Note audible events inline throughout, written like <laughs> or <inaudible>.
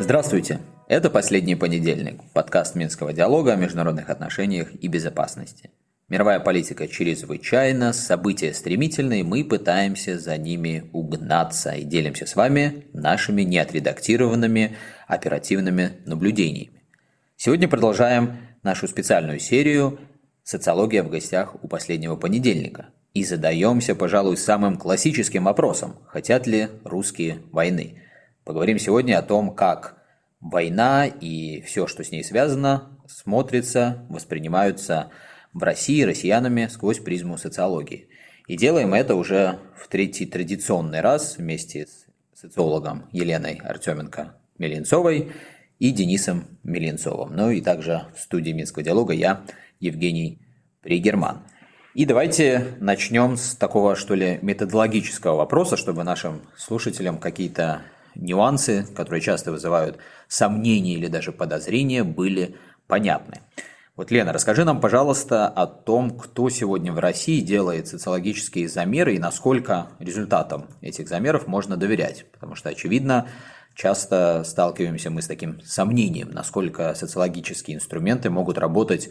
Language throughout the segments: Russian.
Здравствуйте! Это «Последний понедельник» – подкаст Минского диалога о международных отношениях и безопасности. Мировая политика чрезвычайно, события стремительные, мы пытаемся за ними угнаться и делимся с вами нашими неотредактированными оперативными наблюдениями. Сегодня продолжаем нашу специальную серию «Социология в гостях у последнего понедельника» и задаемся, пожалуй, самым классическим вопросом – хотят ли русские войны? Поговорим сегодня о том, как война и все, что с ней связано, смотрится, воспринимаются в России россиянами сквозь призму социологии. И делаем это уже в третий традиционный раз вместе с социологом Еленой Артеменко-Меленцовой и Денисом Меленцовым. Ну и также в студии Минского диалога я, Евгений Пригерман. И давайте начнем с такого, что ли, методологического вопроса, чтобы нашим слушателям какие-то нюансы, которые часто вызывают сомнения или даже подозрения, были понятны. Вот, Лена, расскажи нам, пожалуйста, о том, кто сегодня в России делает социологические замеры и насколько результатам этих замеров можно доверять. Потому что, очевидно, часто сталкиваемся мы с таким сомнением, насколько социологические инструменты могут работать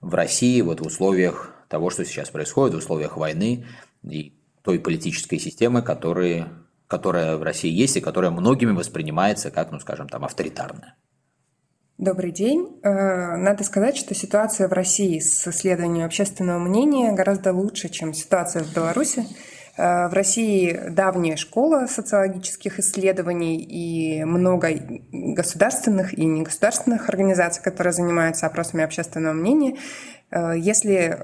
в России вот в условиях того, что сейчас происходит, в условиях войны и той политической системы, которые, которая в России есть и которая многими воспринимается как, ну скажем, там, авторитарная. Добрый день. Э, надо сказать, что ситуация в России с исследованием общественного мнения гораздо лучше, чем ситуация в Беларуси. Э, в России давняя школа социологических исследований и много государственных и негосударственных организаций, которые занимаются опросами общественного мнения. Э, если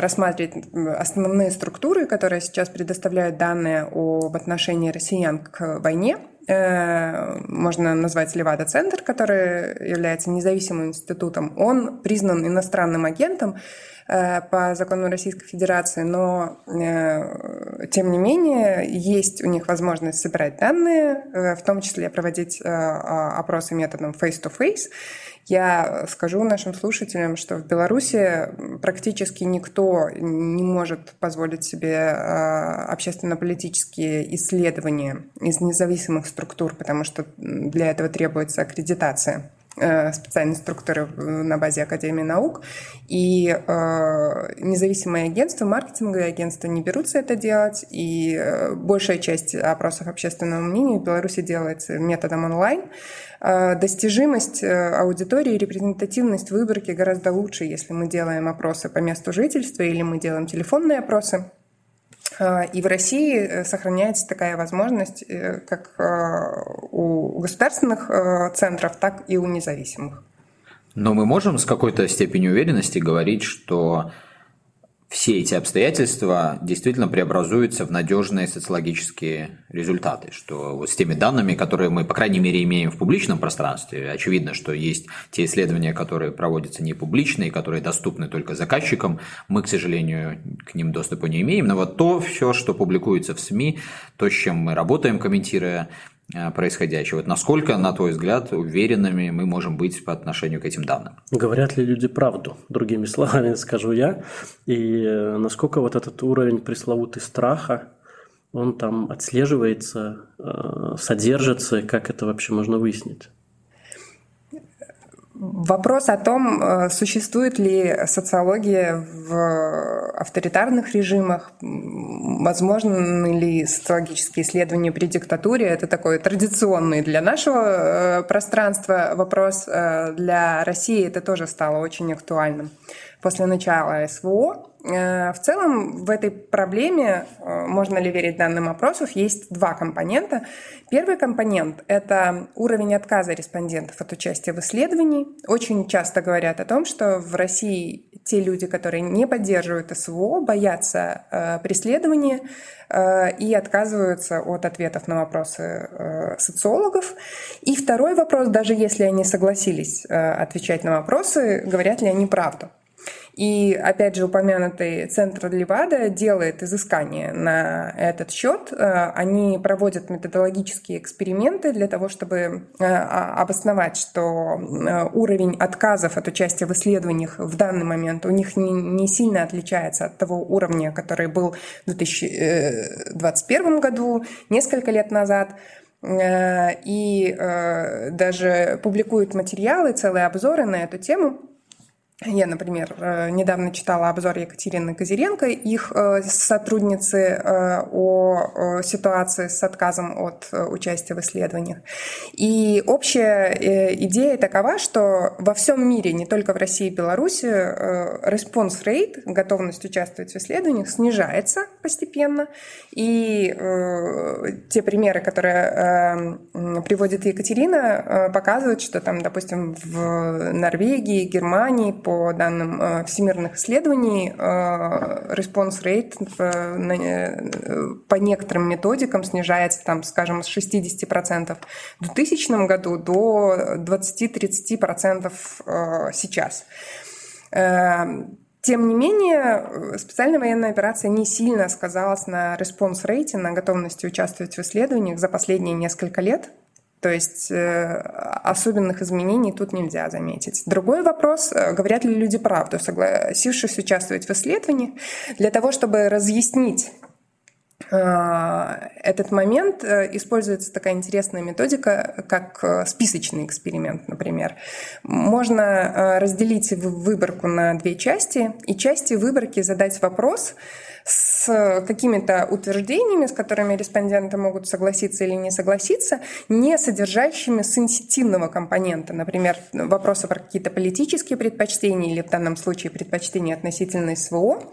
рассматривать основные структуры, которые сейчас предоставляют данные об отношении россиян к войне, Э, можно назвать Левада-центр, который является независимым институтом, он признан иностранным агентом э, по закону Российской Федерации, но э, тем не менее есть у них возможность собирать данные, в том числе проводить опросы методом face-to-face, я скажу нашим слушателям, что в Беларуси практически никто не может позволить себе а, общественно-политические исследования из независимых структур, потому что для этого требуется аккредитация. э, специальной структуры на базе Академии наук. И э, независимые агентства, маркетинговые агентства не берутся это делать. И э, большая часть опросов общественного мнения в Беларуси делается методом онлайн. Достижимость э, аудитории репрезентативность выборки гораздо лучше, если мы делаем опросы по месту жительства или мы делаем телефонные опросы. А, и в России э, сохраняется такая возможность э, как у государственных центров, так и у независимых. Но мы можем с какой-то степенью уверенности говорить, что все эти обстоятельства действительно преобразуются в надежные социологические результаты, что вот с теми данными, которые мы, по крайней мере, имеем в публичном пространстве, очевидно, что есть те исследования, которые проводятся не публично и которые доступны только заказчикам, мы, к сожалению, к ним доступа не имеем, но вот то все, что публикуется в СМИ, то, с чем мы работаем, комментируя происходящего. Вот насколько, на твой взгляд, уверенными мы можем быть по отношению к этим данным? Говорят ли люди правду, другими словами <laughs> скажу я, и э, насколько вот этот уровень пресловутый страха, он там отслеживается, э, содержится, как это вообще можно выяснить? Вопрос о том, э, существует ли социология в авторитарных режимах, возможны ли социологические исследования при диктатуре, это такой традиционный для нашего э, пространства вопрос. Э, для России это тоже стало очень актуальным после начала СВО. Э, в целом в этой проблеме, э, можно ли верить данным опросов, есть два компонента. Первый компонент – это уровень отказа респондентов от участия в исследовании. Очень часто говорят о том, что в России те люди, которые не поддерживают СВО, боятся э, преследования и отказываются от ответов на вопросы социологов. И второй вопрос, даже если они согласились отвечать на вопросы, говорят ли они правду. И, опять же, упомянутый центр Левада делает изыскания на этот счет. Они проводят методологические эксперименты для того, чтобы обосновать, что уровень отказов от участия в исследованиях в данный момент у них не, сильно отличается от того уровня, который был в 2021 году, несколько лет назад. Э, и э, даже публикуют материалы, целые обзоры на эту тему. Я, например, э, недавно читала обзор Екатерины Козиренко, их э, сотрудницы, э, о ситуации с отказом от участия в исследованиях. И общая идея такова, что во всем мире, не только в России и Беларуси, response rate, готовность участвовать в исследованиях, снижается постепенно. И те примеры, которые приводит Екатерина, показывают, что там, допустим, в Норвегии, Германии, по данным э, всемирных исследований, э, response rate э, по некоторым методикам снижается, там, скажем, с 60% в 2000 году до 20-30% сейчас. Тем не менее, специальная военная операция не сильно сказалась на response rate е, на готовности участвовать в исследованиях за последние несколько лет. То есть э, особенных изменений тут нельзя заметить. Другой вопрос, э, говорят ли люди правду, согласившись участвовать в исследованиях, для того, чтобы разъяснить э, этот момент используется такая интересная методика, как списочный эксперимент, например. Можно разделить выборку на две части, и части выборки задать вопрос, с какими-то утверждениями, с которыми респонденты могут согласиться или не согласиться, не содержащими сенситивного компонента. Например, вопросы про какие-то политические предпочтения или в данном случае предпочтения относительно СВО.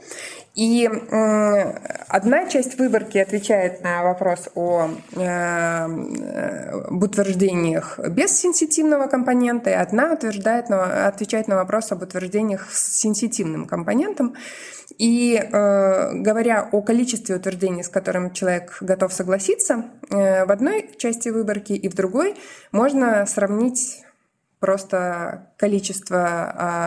И одна часть выборки отвечает на вопрос о э, утверждениях без сенситивного компонента, и одна утверждает, отвечает на вопрос об утверждениях с сенситивным компонентом. И э, говоря о количестве утверждений, с которым человек готов согласиться, э, в одной части выборки и в другой можно сравнить просто количество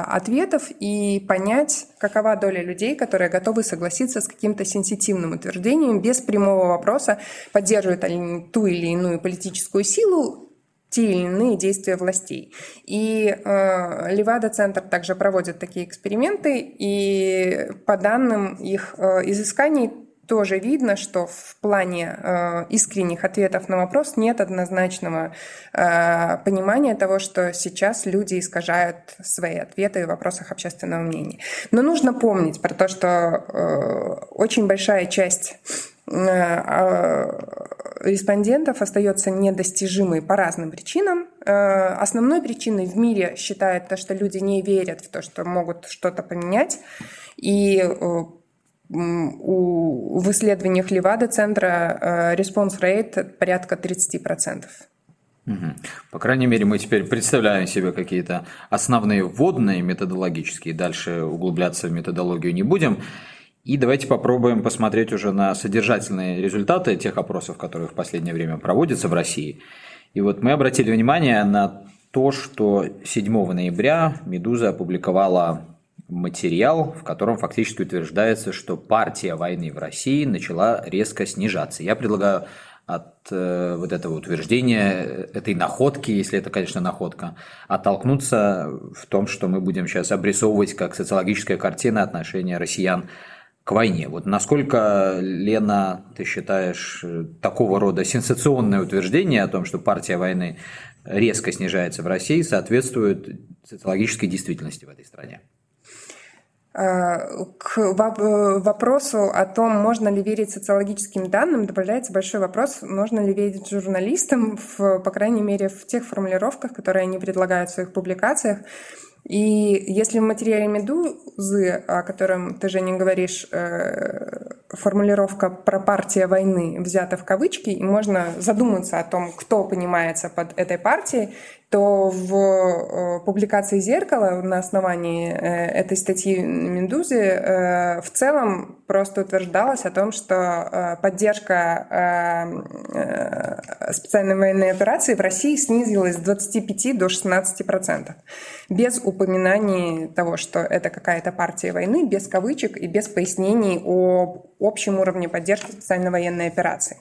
э, ответов и понять, какова доля людей, которые готовы согласиться с каким-то сенситивным утверждением без прямого вопроса, поддерживают они ту или иную политическую силу те или иные действия властей. И э, Левада-центр также проводит такие эксперименты, и по данным их э, изысканий тоже видно, что в плане э, искренних ответов на вопрос нет однозначного э, понимания того, что сейчас люди искажают свои ответы в вопросах общественного мнения. Но нужно помнить про то, что э, очень большая часть э, а, респондентов остается недостижимой по разным причинам. Э, основной причиной в мире считают то, что люди не верят в то, что могут что-то поменять. И э, у, в исследованиях Левада-центра response э, rate порядка 30%. Угу. По крайней мере, мы теперь представляем себе какие-то основные вводные методологические, дальше углубляться в методологию не будем. И давайте попробуем посмотреть уже на содержательные результаты тех опросов, которые в последнее время проводятся в России. И вот мы обратили внимание на то, что 7 ноября «Медуза» опубликовала материал, в котором фактически утверждается, что партия войны в России начала резко снижаться. Я предлагаю от э, вот этого утверждения, этой находки, если это, конечно, находка, оттолкнуться в том, что мы будем сейчас обрисовывать как социологическая картина отношения россиян к войне. Вот насколько, Лена, ты считаешь такого рода сенсационное утверждение о том, что партия войны резко снижается в России, соответствует социологической действительности в этой стране? Э, к вопросу о том, можно ли верить социологическим данным, добавляется большой вопрос, можно ли верить журналистам, в, по крайней мере, в тех формулировках, которые они предлагают в своих публикациях. И если в материале «Медузы», о котором ты же не говоришь, э, формулировка про партия войны взята в кавычки, и можно задуматься о том, кто понимается под этой партией, то в э, публикации «Зеркало» на основании э, этой статьи «Медузы» э, в целом просто утверждалось о том, что поддержка специальной военной операции в России снизилась с 25 до 16 процентов. Без упоминаний того, что это какая-то партия войны, без кавычек и без пояснений о общем уровне поддержки специальной военной операции.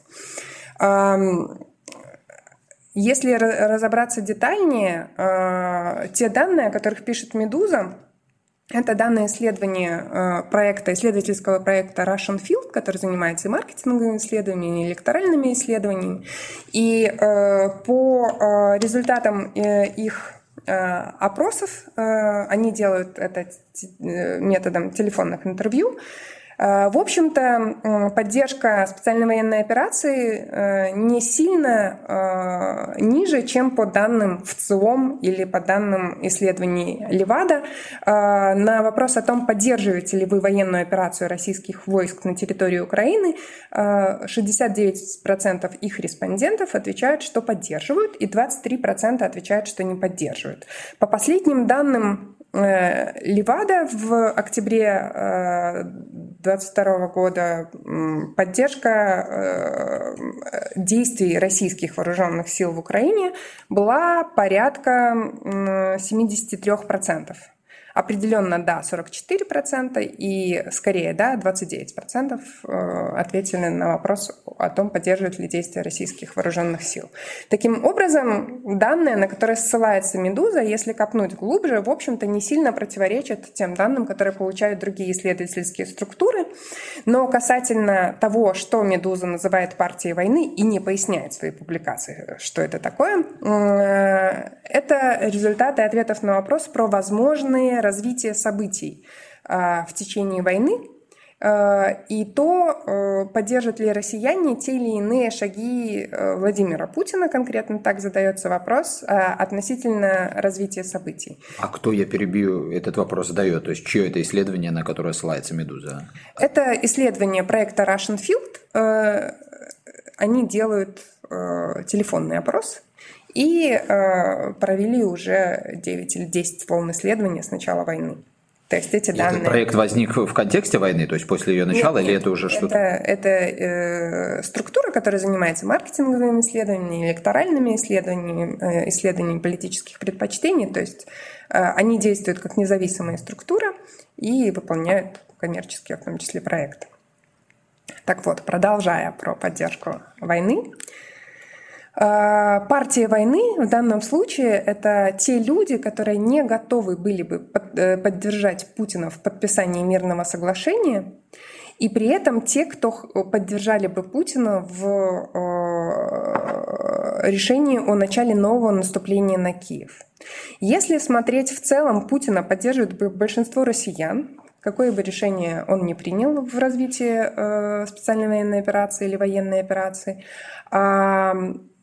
Если разобраться детальнее, э, те данные, о которых пишет «Медуза», это данные исследования э, проекта, исследовательского проекта Russian Field, который занимается и маркетинговыми исследованиями, и электоральными исследованиями. И э, по результатам их опросов, они делают это методом телефонных интервью, в общем-то, поддержка специальной военной операции э, не сильно э, ниже, чем по данным в ЦИОМ или по данным исследований Левада. На вопрос о том, поддерживаете ли вы военную операцию российских войск на территории Украины, 69% их респондентов отвечают, что поддерживают, и 23% отвечают, что не поддерживают. По последним данным Левада в октябре 2022 года поддержка э, действий российских вооруженных сил в Украине была порядка 73%. Определенно, да, 44%, и скорее, да, 29% э, ответили на вопрос о том, поддерживают ли действия российских вооруженных сил. Таким образом, данные, на которые ссылается «Медуза», если копнуть глубже, в общем-то, не сильно противоречат тем данным, которые получают другие исследовательские структуры. Но касательно того, что «Медуза» называет партией войны и не поясняет в своей публикации, что это такое, э, это результаты ответов на вопрос про возможные развитие событий а, в течение войны а, и то, а, поддержат ли россияне те или иные шаги Владимира Путина, конкретно так задается вопрос, относительно развития событий. А кто, я перебью, этот вопрос задает? То есть, чье это исследование, на которое ссылается «Медуза»? Это исследование проекта Russian Field. Они делают телефонный опрос и э, провели уже 9 или 10 волн исследования с начала войны. То есть эти данные... Этот проект возник в контексте войны, то есть после ее начала, нет, или нет, это уже что-то? Это, это э, структура, которая занимается маркетинговыми исследованиями, электоральными исследованиями, э, исследованиями политических предпочтений. То есть э, они действуют как независимая структура и выполняют коммерческие, в том числе, проекты. Так вот, продолжая про поддержку войны, а, партия войны в данном случае это те люди, которые не готовы были бы э, поддержать Путина в подписании мирного соглашения, и при этом те, кто поддержали бы Путина в э, решении о начале нового наступления на Киев. Если смотреть в целом, Путина поддерживает большинство россиян, какое бы решение он ни принял в развитии э, специальной военной операции или военной операции,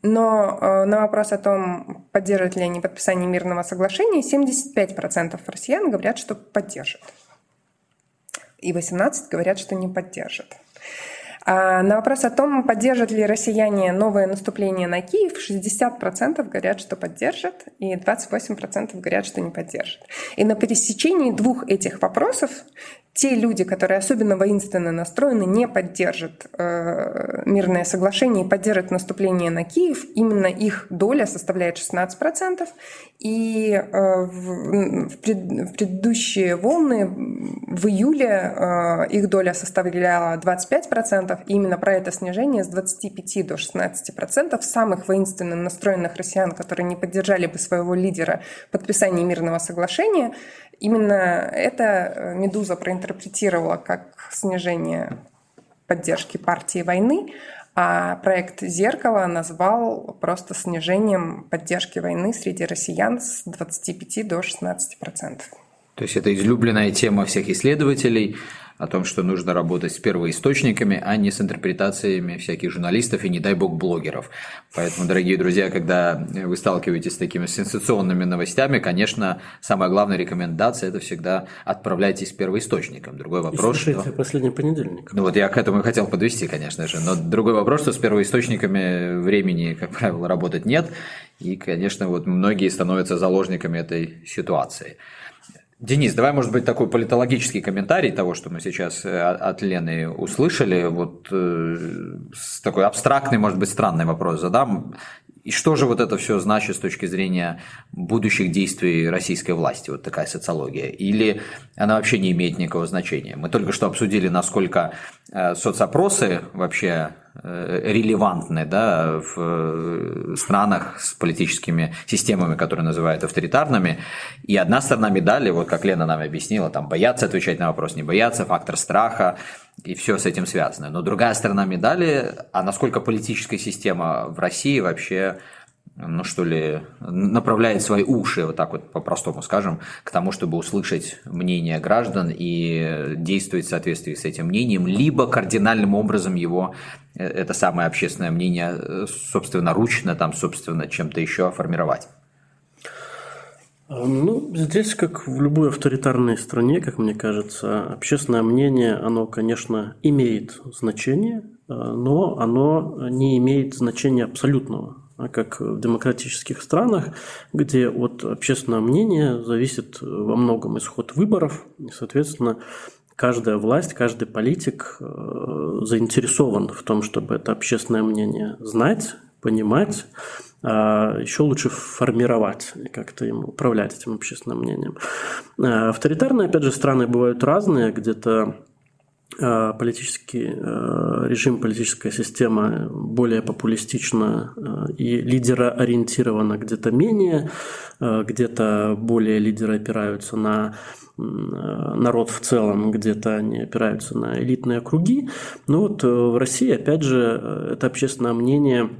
но э, на вопрос о том, поддерживают ли они подписание мирного соглашения, 75% россиян говорят, что поддержат. И 18% говорят, что не поддержат. А на вопрос о том, поддержат ли россияне новое наступление на Киев, 60% говорят, что поддержат, и 28% говорят, что не поддержат. И на пересечении двух этих вопросов те люди, которые особенно воинственно настроены, не поддержат э, мирное соглашение и поддержат наступление на Киев. Именно их доля составляет 16%. И э, в, в, пред, в предыдущие волны в июле э, их доля составляла 25%. И именно про это снижение с 25 до 16% самых воинственно настроенных россиян, которые не поддержали бы своего лидера подписания мирного соглашения, Именно это э, «Медуза» проинтерпретировала как снижение поддержки партии войны, а проект «Зеркало» назвал просто снижением поддержки войны среди россиян с 25 до 16 процентов. То есть это излюбленная тема всех исследователей. О том, что нужно работать с первоисточниками, а не с интерпретациями всяких журналистов и, не дай бог, блогеров. Поэтому, дорогие друзья, когда вы сталкиваетесь с такими сенсационными новостями, конечно, самая главная рекомендация – это всегда отправляйтесь к первоисточникам. Другой вопрос, и что... последний понедельник. Ну вот я к этому и хотел подвести, конечно же. Но другой вопрос, что с первоисточниками времени, как правило, работать нет. И, конечно, вот многие становятся заложниками этой ситуации. Денис, давай, может быть, такой политологический комментарий того, что мы сейчас э, от Лены услышали. Вот э, такой абстрактный, может быть, странный вопрос задам. И что же вот это все значит с точки зрения будущих действий российской власти, вот такая социология? Или она вообще не имеет никакого значения? Мы только что обсудили, насколько э, соцопросы вообще релевантны да, в э, странах с политическими системами, которые называют авторитарными. И одна сторона медали, вот как Лена нам объяснила, там боятся отвечать на вопрос, не боятся, фактор страха, и все с этим связано. Но другая сторона медали, а насколько политическая система в России вообще ну что ли, направляет свои уши, вот так вот по-простому скажем, к тому, чтобы услышать мнение граждан и действовать в соответствии с этим мнением, либо кардинальным образом его, э, это самое общественное мнение, э, собственно, ручно, там, собственно, чем-то еще формировать. А, ну, здесь, как в любой авторитарной стране, как мне кажется, общественное мнение, оно, конечно, имеет значение, а, но оно не имеет значения абсолютного. А как в демократических странах, где от общественного мнения зависит во многом исход выборов, и, соответственно, каждая власть, каждый политик заинтересован в том, чтобы это общественное мнение знать, понимать, а еще лучше формировать и как-то им управлять этим общественным мнением. А авторитарные, опять же, страны бывают разные, где-то политический режим, политическая система более популистична и лидероориентирована, где-то менее, где-то более лидеры опираются на народ в целом, где-то они опираются на элитные круги. Но вот в России, опять же, это общественное мнение –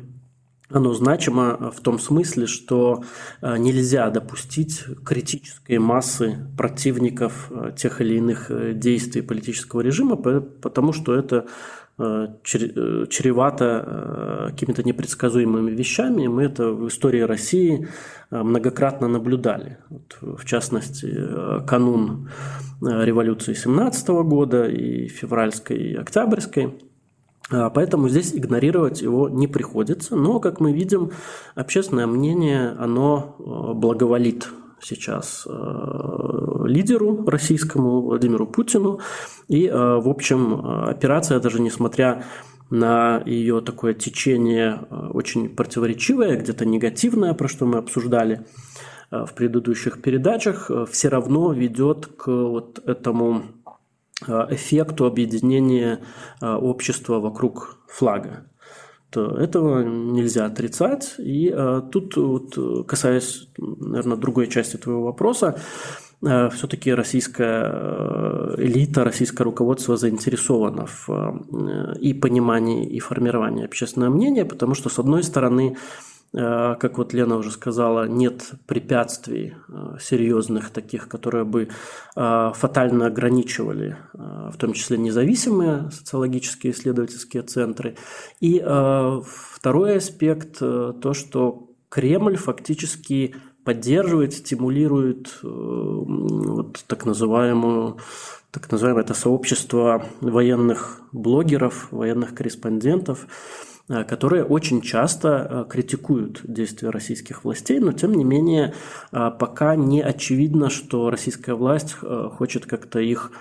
оно значимо в том смысле, что э, нельзя допустить критической массы противников э, тех или иных э, действий политического режима, потому что это чревато какими-то непредсказуемыми вещами. Мы это в истории России многократно наблюдали. Вот, в частности, канун революции 17 года и февральской, и октябрьской – поэтому здесь игнорировать его не приходится. Но, как мы видим, общественное мнение, оно э, благоволит сейчас э, лидеру российскому Владимиру Путину. И, э, в общем, операция, даже несмотря на ее такое течение очень противоречивое, где-то негативное, про что мы обсуждали в предыдущих передачах, все равно ведет к вот этому эффекту объединения э, общества вокруг флага. То этого нельзя отрицать. И э, тут, вот, касаясь, наверное, другой части твоего вопроса, все-таки российская элита, российское руководство заинтересовано в и понимании, и формировании общественного мнения, потому что, с одной стороны, Э, как вот Лена уже сказала, нет препятствий э, серьезных таких, которые бы э, фатально ограничивали, в том числе независимые социологические исследовательские центры. И второй аспект, то, что Кремль фактически поддерживает, стимулирует вот так называемую так называемое это сообщество военных блогеров, военных корреспондентов, Э, которые очень часто э, критикуют действия российских властей, но тем не менее э, пока не очевидно, что российская власть хочет как-то их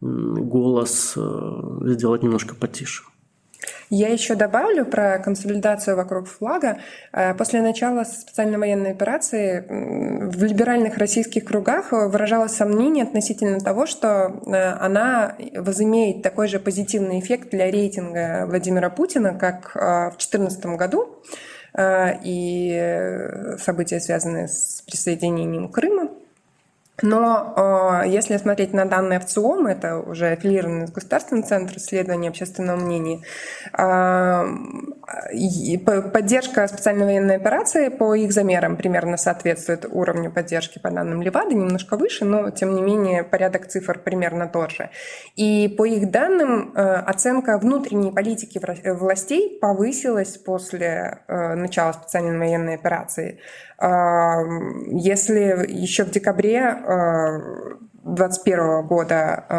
голос сделать немножко потише. Я еще добавлю про консолидацию вокруг флага. Э, после начала специальной военной операции в либеральных российских кругах выражалось сомнение относительно того, что э, она возымеет такой же позитивный эффект для рейтинга Владимира Путина, как э, в 2014 году и события, связанные с присоединением Крыма. Но э, если смотреть на данные ВЦИОМ, это уже аффилированный государственный центр исследования общественного мнения, э, поддержка специальной военной операции по их замерам примерно соответствует уровню поддержки по данным Левады, немножко выше, но тем не менее порядок цифр примерно тот же. И по их данным э, оценка внутренней политики властей повысилась после э, начала специальной военной операции. Если еще в декабре 2021 э, года э,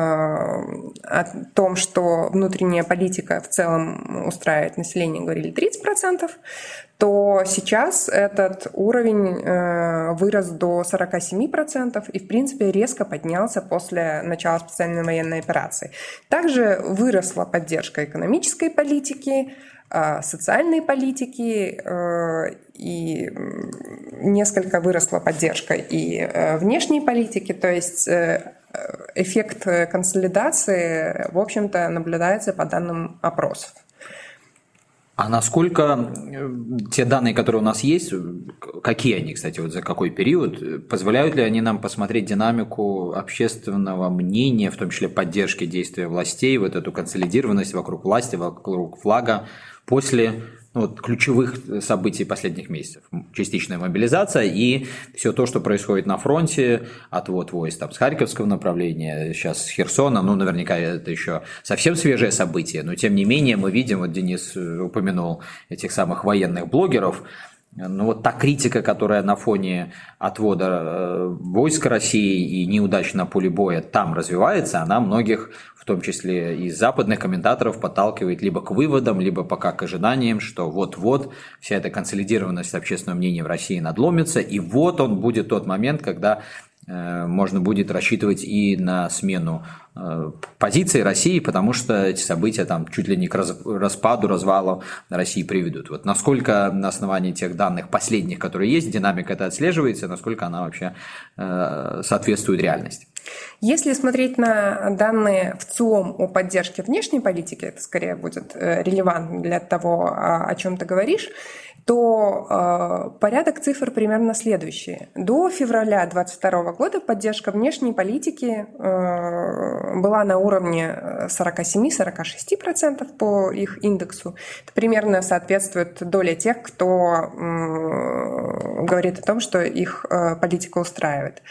о том, что внутренняя политика в целом устраивает население, говорили 30%, то сейчас этот уровень э, вырос до 47% и, в принципе, резко поднялся после начала специальной военной операции. Также выросла поддержка экономической политики, социальной политики э, и несколько выросла поддержка и э, внешней политики, то есть э, эффект консолидации, в общем-то, наблюдается по данным опросов. А насколько те данные, которые у нас есть, какие они, кстати, вот за какой период, позволяют ли они нам посмотреть динамику общественного мнения, в том числе поддержки действия властей, вот эту консолидированность вокруг власти, вокруг флага, после ну, вот, ключевых событий последних месяцев. Частичная мобилизация и все то, что происходит на фронте, отвод войск там, с Харьковского направления, сейчас с Херсона, ну, наверняка это еще совсем свежее событие, но тем не менее мы видим, вот Денис упомянул этих самых военных блогеров, ну вот та критика, которая на фоне отвода э, войск России и неудач на поле боя там развивается, она многих в том числе и западных комментаторов, подталкивает либо к выводам, либо пока к ожиданиям, что вот-вот вся эта консолидированность общественного мнения в России надломится, и вот он будет тот момент, когда можно будет рассчитывать и на смену э, позиции России, потому что эти события там чуть ли не к распаду, развалу России приведут. Вот насколько на основании тех данных последних, которые есть, динамика это отслеживается, насколько она вообще э, соответствует реальности? Если смотреть на данные в ЦИОМ о поддержке внешней политики, это скорее будет э, релевантно для того, о чем ты говоришь, то э, порядок цифр примерно следующий. До февраля 2022 года поддержка внешней политики э, была на уровне 47-46% по их индексу. Это примерно соответствует доле тех, кто говорит о том, что их политика устраивает.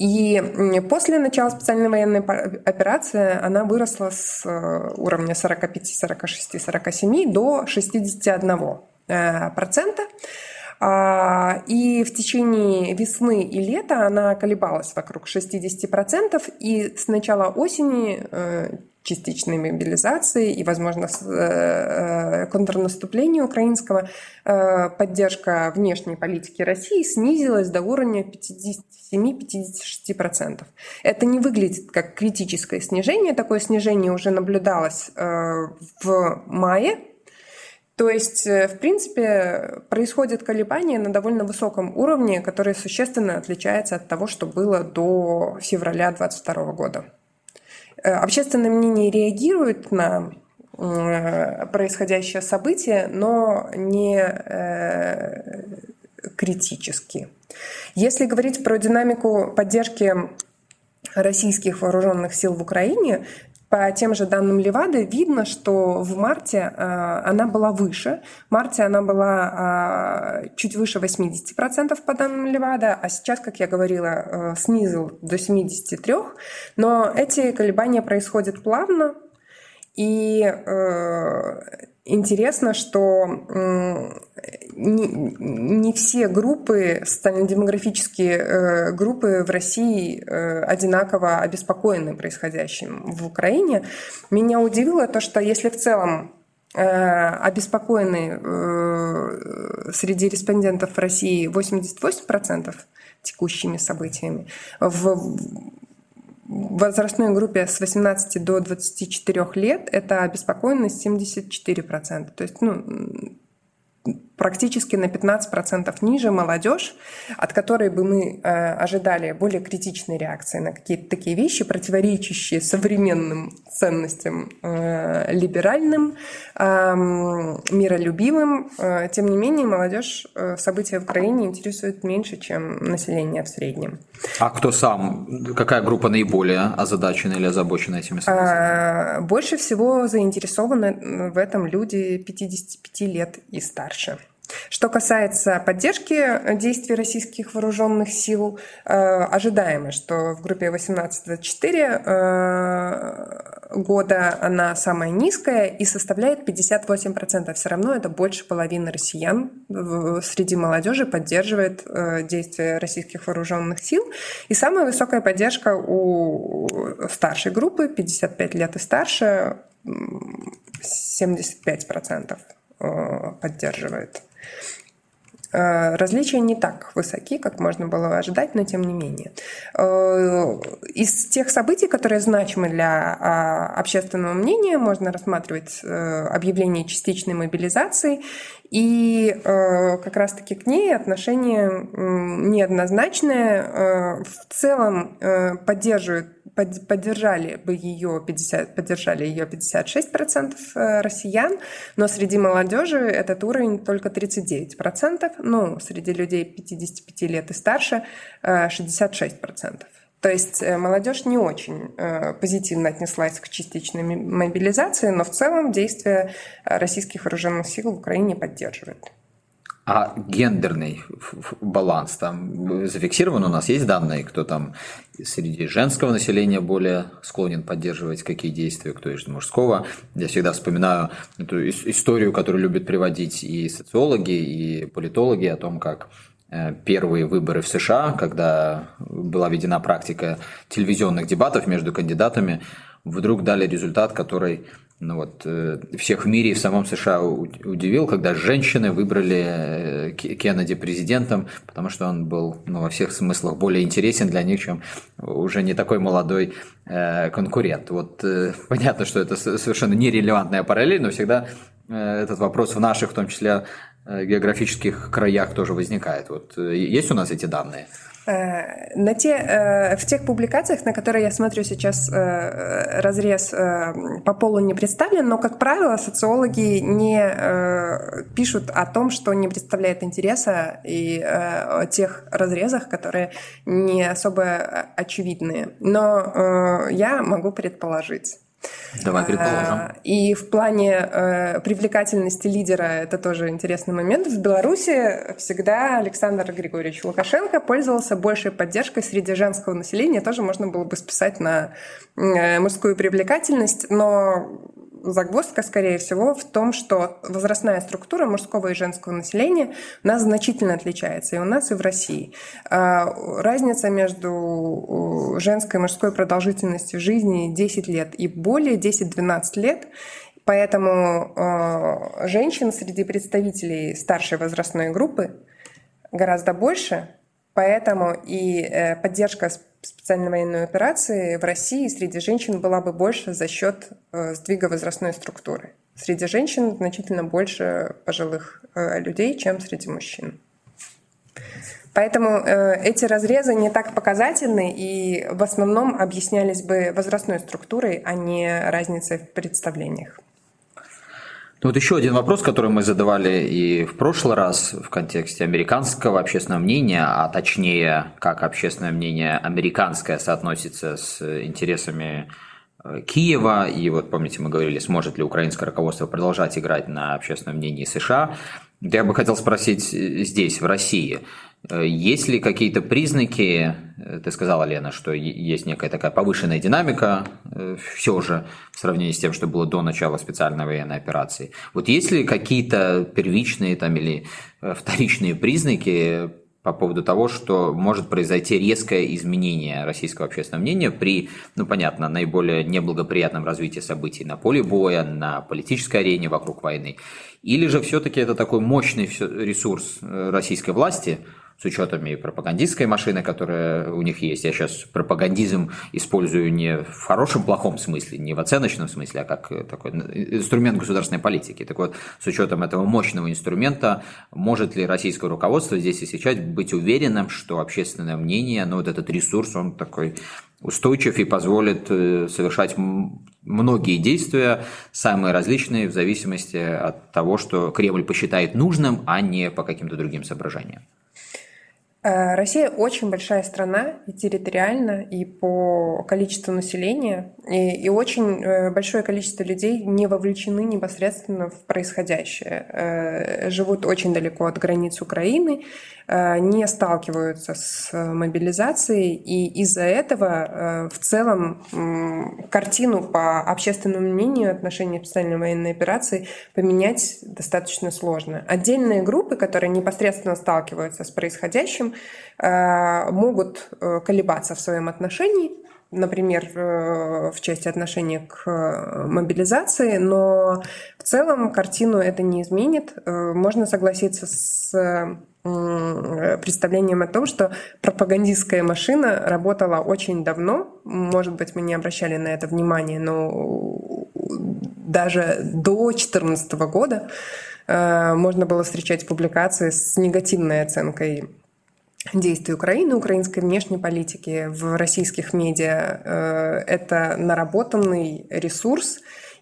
И после начала специальной военной операции она выросла с э, уровня 45, 46, 47 до 61 э, процента. А, и в течение весны и лета она колебалась вокруг 60%, и с начала осени э, частичной мобилизации и, возможно, контрнаступления украинского, поддержка внешней политики России снизилась до уровня 50 57-56%. Это не выглядит как критическое снижение. Такое снижение уже наблюдалось э, в мае. То есть, э, в принципе, происходит колебание на довольно высоком уровне, которое существенно отличается от того, что было до февраля 2022 года. Э, общественное мнение реагирует на происходящее событие, но не критически. Если говорить про динамику поддержки российских вооруженных сил в Украине, по тем же данным Левады видно, что в марте э, она была выше. В марте она была э, чуть выше 80% по данным Левада, а сейчас, как я говорила, э, снизил до 73%. Но эти колебания происходят плавно, и интересно, что не, не все группы, социально-демографические э, группы в России э, одинаково обеспокоены происходящим в Украине. Меня удивило то, что если в целом э, обеспокоены среди респондентов России 88% текущими событиями, в возрастной группе с 18 до 24 лет это обеспокоенность 74%. То есть ну, практически на 15% ниже молодежь, от которой бы мы э, ожидали более критичной реакции на какие-то такие вещи, противоречащие современным ценностям э, либеральным, э, миролюбивым. Э, тем не менее, молодежь события в Украине интересует меньше, чем население в среднем. А кто сам, какая группа наиболее озадачена или озабочена этими событиями? Больше всего заинтересованы в этом люди 55 лет и старше. Что касается поддержки действий российских вооруженных сил, э, ожидаемо, что в группе 18-24 э, года она самая низкая и составляет 58%. Все равно это больше половины россиян среди молодежи поддерживает э, действия российских вооруженных сил. И самая высокая поддержка у старшей группы, 55 лет и старше, 75% поддерживает. Э, различия не так высоки, как можно было ожидать, но тем не менее. Э, из тех событий, которые значимы для а, общественного мнения, можно рассматривать э, объявление частичной мобилизации и как раз-таки к ней отношение неоднозначное. В целом поддерживают поддержали бы ее 50, поддержали ее 56% э, россиян, но среди молодежи этот уровень только 39%, ну, среди людей 55 лет и старше 66%. Э, То есть э, молодежь не очень позитивно отнеслась к частичной мобилизации, но в целом действия российских вооруженных сил в Украине поддерживают. А гендерный баланс там зафиксирован? У нас есть данные, кто там среди женского населения более склонен поддерживать какие действия, кто из мужского. Я всегда вспоминаю эту историю, которую любят приводить и социологи, и политологи о том, как э, первые выборы в США, когда была введена практика телевизионных дебатов между кандидатами, вдруг дали результат, который ну вот, э, всех в мире и в самом США удивил, когда женщины выбрали э, Кеннеди президентом, потому что он был ну, во всех смыслах более интересен для них, чем уже не такой молодой э, конкурент. Вот <laughs> понятно, что это совершенно нерелевантная параллель, но всегда этот вопрос в наших, в том числе географических краях тоже возникает. Вот есть у нас эти данные? Э, на те, э, в тех публикациях, на которые я смотрю сейчас, э, разрез по полу не представлен, но, как правило, социологи не пишут о том, что не представляет интереса и о тех разрезах, которые не особо очевидные. Но я могу предположить. Давай предположим. А, и в плане э, привлекательности лидера это тоже интересный момент. В Беларуси всегда Александр Григорьевич Лукашенко пользовался большей поддержкой среди женского населения. Тоже можно было бы списать на э, мужскую привлекательность, но загвоздка, скорее всего, в том, что возрастная структура мужского и женского населения у нас значительно отличается. И у нас, и в России. А, разница между женской и мужской продолжительностью жизни 10 лет и более, 10-12 лет. Поэтому а, женщин среди представителей старшей возрастной группы гораздо больше, Поэтому и э, поддержка специальной военной операции в России среди женщин была бы больше за счет э, сдвига возрастной структуры. Среди женщин значительно больше пожилых э, людей, чем среди мужчин. Поэтому эти разрезы не так показательны и в основном объяснялись бы возрастной структурой, а не разницей в представлениях. Ну вот еще один вопрос, который мы задавали и в прошлый раз в контексте американского общественного мнения, а точнее, как общественное мнение американское соотносится с интересами э, Киева, и вот помните, мы говорили, сможет ли украинское руководство продолжать играть на общественном мнении США. Я бы хотел спросить э, здесь, в России, есть ли какие-то признаки, э, ты сказала, Лена, что есть некая такая повышенная динамика э, все же в сравнении с тем, что было до начала специальной военной операции. Вот есть ли какие-то первичные там, или вторичные признаки по поводу того, что может произойти резкое изменение российского общественного мнения при, ну понятно, наиболее неблагоприятном развитии событий на поле боя, на политической арене вокруг войны. Или же все-таки это такой мощный ресурс российской власти – с учетом и пропагандистской машины, которая у них есть. Я сейчас пропагандизм использую не в хорошем, плохом смысле, не в оценочном смысле, а как такой инструмент государственной политики. Так вот, с учетом этого мощного инструмента, может ли российское руководство здесь и сейчас быть уверенным, что общественное мнение, ну вот этот ресурс, он такой устойчив и позволит э, совершать многие действия, самые различные, в зависимости от того, что Кремль посчитает нужным, а не по каким-то другим соображениям. Э, Россия очень большая страна и территориально, и по количеству населения, и, и очень э, большое количество людей не вовлечены непосредственно в происходящее. Э, живут очень далеко от границ Украины, не сталкиваются с мобилизацией, и из-за этого в целом картину по общественному мнению отношения специальной военной операции поменять достаточно сложно. Отдельные группы, которые непосредственно сталкиваются с происходящим, Э, могут э, колебаться в своем отношении, например, э, в части отношения к мобилизации, но в целом картину это не изменит. Можно согласиться с представлением о том, что пропагандистская машина работала очень давно. Может быть, мы не обращали на это внимания, но даже до 2014 года можно было встречать публикации с негативной оценкой действий Украины, украинской внешней политики в российских медиа. Э, это наработанный ресурс,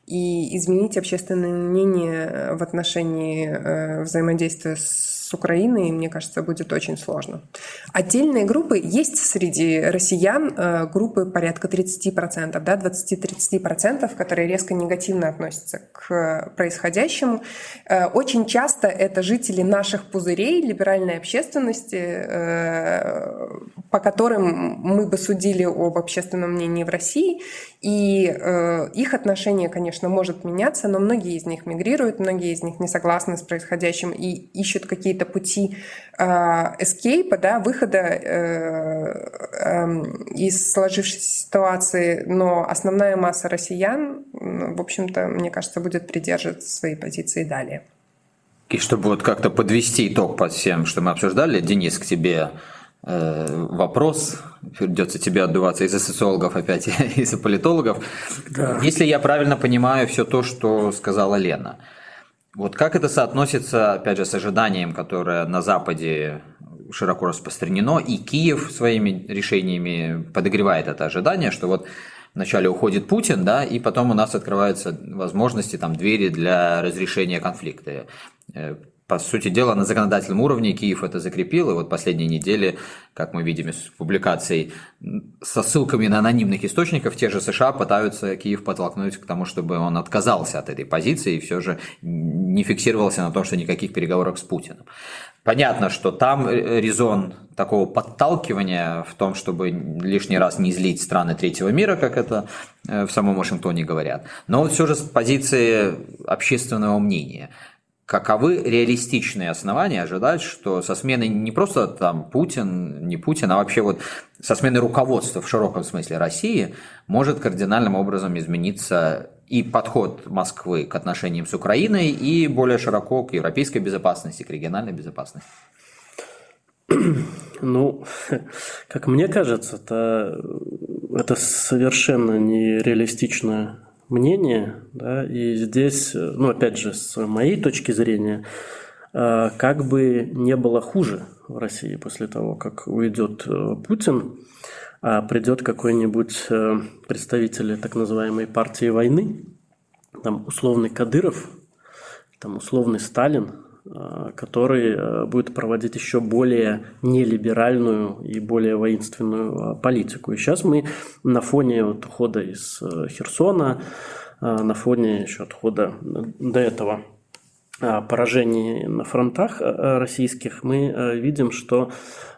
и изменить общественное мнение в отношении э, взаимодействия с с Украиной, мне кажется, будет очень сложно. Отдельные группы есть среди россиян, э, группы порядка 30%, да, 20-30%, которые резко негативно относятся к происходящему. Э, очень часто это жители наших пузырей, либеральной общественности, э, по которым мы бы судили об общественном мнении в России, и их отношение, конечно, может меняться, но многие из них мигрируют, многие из них не согласны с происходящим и ищут какие-то какие-то пути эскейпа, да, выхода э, эм, из сложившейся ситуации, но основная масса россиян, в общем-то, мне кажется, будет придерживаться своей позиции далее. И чтобы вот как-то подвести итог под всем, что мы обсуждали, Денис, к тебе э, вопрос, придется тебе отдуваться из-за социологов опять, <laughs> из-за политологов. Да. Если я правильно понимаю все то, что сказала Лена – вот как это соотносится, опять же, с ожиданием, которое на Западе широко распространено, и Киев своими решениями подогревает это ожидание, что вот вначале уходит Путин, да, и потом у нас открываются возможности, там, двери для разрешения конфликта. По сути дела, на законодательном уровне Киев это закрепил, и вот последние недели, как мы видим из публикаций, со ссылками на анонимных источников, те же США пытаются Киев подтолкнуть к тому, чтобы он отказался от этой позиции и все же не фиксировался на том, что никаких переговоров с Путиным. Понятно, что там резон такого подталкивания в том, чтобы лишний раз не злить страны третьего мира, как это э, в самом Вашингтоне говорят. Но все же с позиции общественного мнения – каковы реалистичные основания ожидать, что со сменой не просто там Путин, не Путин, а вообще вот со сменой руководства в широком смысле России может кардинальным образом измениться и подход Москвы к отношениям с Украиной, и более широко к европейской безопасности, к региональной безопасности? <clears throat> Ну, <laughs> как мне кажется, это, это совершенно нереалистичная мнение, да, и здесь, ну, опять же, с моей точки зрения, э, как бы не было хуже в России после того, как уйдет э, Путин, а придет какой-нибудь э, представитель так называемой партии войны, там условный Кадыров, там условный Сталин, Э, который э, будет проводить еще более нелиберальную и более воинственную э, политику. И сейчас мы на фоне вот ухода из Херсона, на фоне еще отхода до этого поражений на фронтах российских, мы видим, что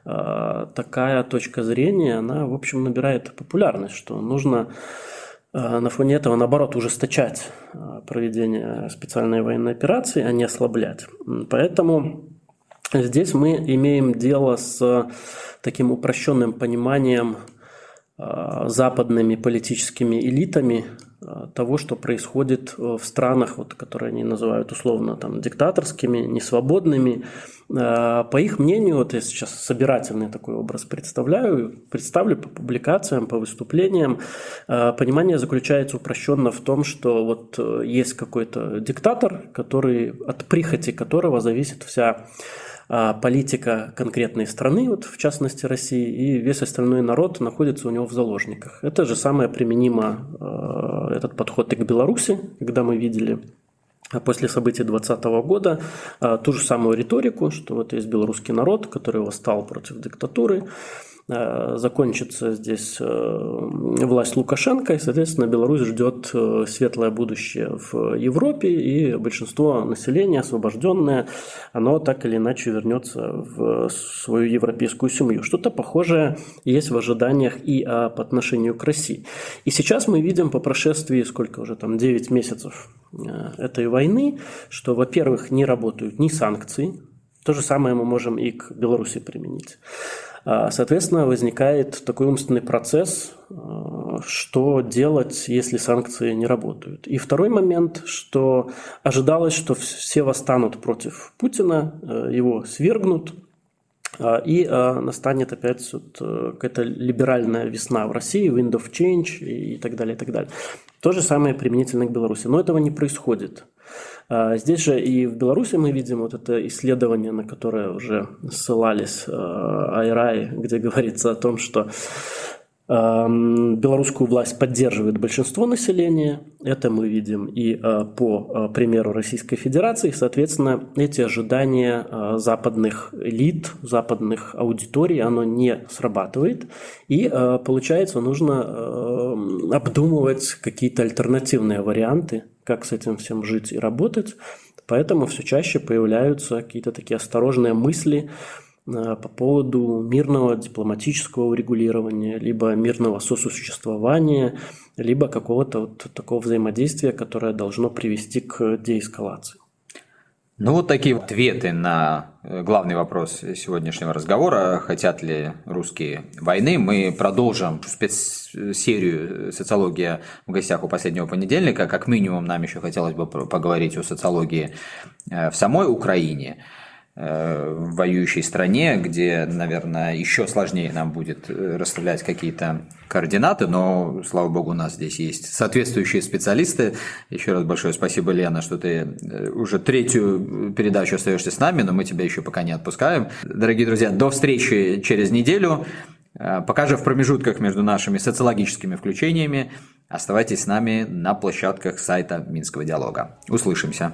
такая точка зрения, она, в общем, набирает популярность, что нужно на фоне этого, наоборот, ужесточать а, проведение специальной военной операции, а не ослаблять. Поэтому здесь мы имеем дело с таким упрощенным пониманием а, западными политическими элитами того, что происходит в странах, вот, которые они называют условно там, диктаторскими, несвободными. По их мнению, вот я сейчас собирательный такой образ представляю, представлю по публикациям, по выступлениям, понимание заключается упрощенно в том, что вот есть какой-то диктатор, который, от прихоти которого зависит вся политика конкретной страны, вот в частности России, и весь остальной народ находится у него в заложниках. Это же самое применимо, а, этот подход и к Беларуси, когда мы видели после событий 2020 года а, ту же самую риторику, что вот есть белорусский народ, который восстал против диктатуры, закончится здесь э, власть Лукашенко, и, соответственно, Беларусь ждет э, светлое будущее в Европе, и большинство населения, освобожденное, оно так или иначе вернется в свою европейскую семью. Что-то похожее есть в ожиданиях и по отношению к России. И сейчас мы видим по прошествии, сколько уже там, 9 месяцев этой войны, что, во-первых, не работают ни санкции, то же самое мы можем и к Беларуси применить. А, соответственно, возникает такой умственный процесс, а, что делать, если санкции не работают. И второй момент, что ожидалось, что все восстанут против Путина, э, его свергнут, а, и настанет опять вот э, какая-то либеральная весна в России, wind of change и так далее, и так далее. То же самое применительно к Беларуси. Но этого не происходит. А, здесь же и в Беларуси мы видим вот это исследование, на которое уже ссылались а, Айрай, где <laughs> говорится о том, что Белорусскую власть поддерживает большинство населения. Это мы видим и а, по примеру Российской Федерации. Соответственно, эти ожидания западных элит, западных аудиторий, оно не срабатывает. И получается, нужно обдумывать какие-то альтернативные варианты как с этим всем жить и работать. Поэтому все чаще появляются какие-то такие осторожные мысли э, по поводу мирного дипломатического урегулирования, либо мирного сосуществования, либо какого-то вот такого взаимодействия, которое должно привести к деэскалации. Ну вот такие ответы на э, главный вопрос сегодняшнего разговора. Хотят ли русские войны? Мы продолжим спецсерию «Социология в гостях у последнего понедельника». Как минимум нам еще хотелось бы поговорить о социологии э, в самой Украине – Э, в воюющей стране, где, наверное, еще сложнее нам будет э, расставлять какие-то координаты, но, слава богу, у нас здесь есть соответствующие специалисты. Еще раз большое спасибо, Лена, что ты э, уже третью передачу остаешься с нами, но мы тебя еще пока не отпускаем. Дорогие друзья, до встречи через неделю. Пока же в промежутках между нашими социологическими включениями оставайтесь с нами на площадках сайта Минского диалога. Услышимся.